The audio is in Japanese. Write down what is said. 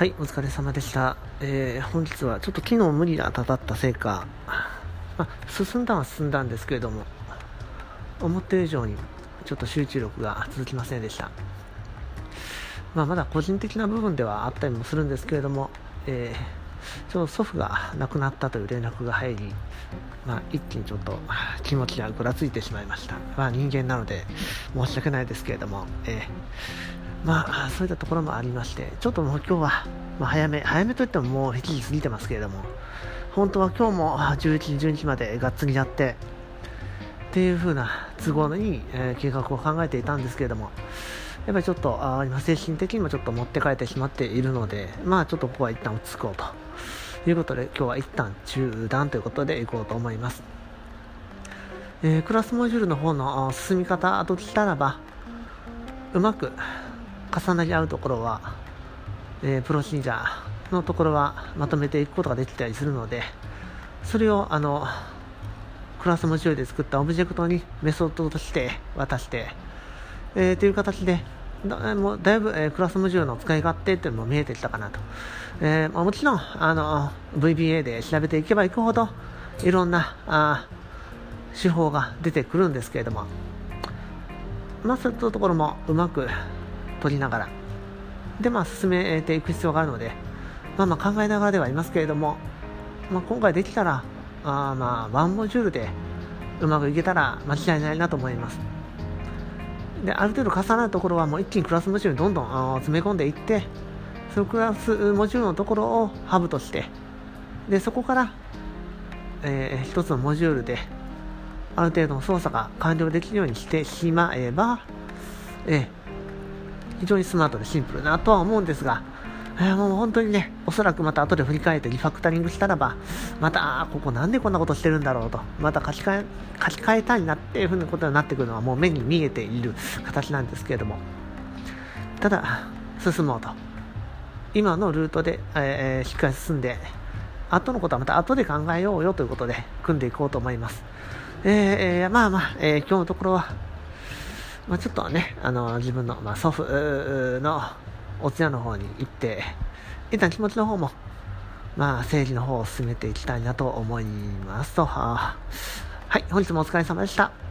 はい、お疲れ様でした。えー、本日はちょっと昨日無理がたたったせいか、ま、進んだは進んだんですけれども、思ってる以上にちょっと集中力が続きませんでした。まあ、まだ個人的な部分ではあったりもするんですけれども、えー、ちょ祖父が亡くなったという連絡が入り、まあ、一気にちょっと気持ちがぐらついてしまいました。まあ、人間なので申し訳ないですけれども、えーまあ、そういったところもありまして、ちょっともう今日は、まあ、早め、早めといってももう7時過ぎてますけれども、本当は今日も11時、12時までがっつりやって、っていう風な都合のいい、えー、計画を考えていたんですけれども、やっぱりちょっと、あ今精神的にもちょっと持って帰ってしまっているので、まあちょっとここは一旦落ち着こうということで、今日は一旦中断ということで行こうと思います。えー、クラスモジュールの方の進み方ときたらば、うまく重なり合うところは、えー、プロ信者のところはまとめていくことができたりするのでそれをあのクラスモジュールで作ったオブジェクトにメソッドとして渡して、えー、という形でだもうだいぶ、えー、クラスモジュールの使い勝手っていうのも見えてきたかなと、えーまあ、もちろんあの VBA で調べていけばいくほどいろんなあ手法が出てくるんですけれどもまあそういったところもうまく取りながら。で、まあ、進めていく必要があるので、まあ、まあ考えながらではいますけれども、まあ、今回できたらあまあワンモジュールでうまくいけたら間違いないなと思います。である程度重なるところはもう一気にクラスモジュールにどんどん詰め込んでいってそのクラスモジュールのところをハブとしてでそこから、えー、一つのモジュールである程度の操作が完了できるようにしてしまえば、えー非常にスマートでシンプルなとは思うんですが、えー、もう本当にね、おそらくまた後で振り返ってリファクタリングしたらば、また、ここなんでこんなことしてるんだろうと、また書き換え、書き換えたいなっていうふうなことになってくるのはもう目に見えている形なんですけれども、ただ、進もうと。今のルートで、えー、しっかり進んで、後のことはまた後で考えようよということで組んでいこうと思います。えー、まあまあ、えー、今日のところは、まあ、ちょっとね、あの、自分の、まあ、祖父のお通夜の方に行って、一旦気持ちの方も、まあ、政治の方を進めていきたいなと思いますと、はい、本日もお疲れ様でした。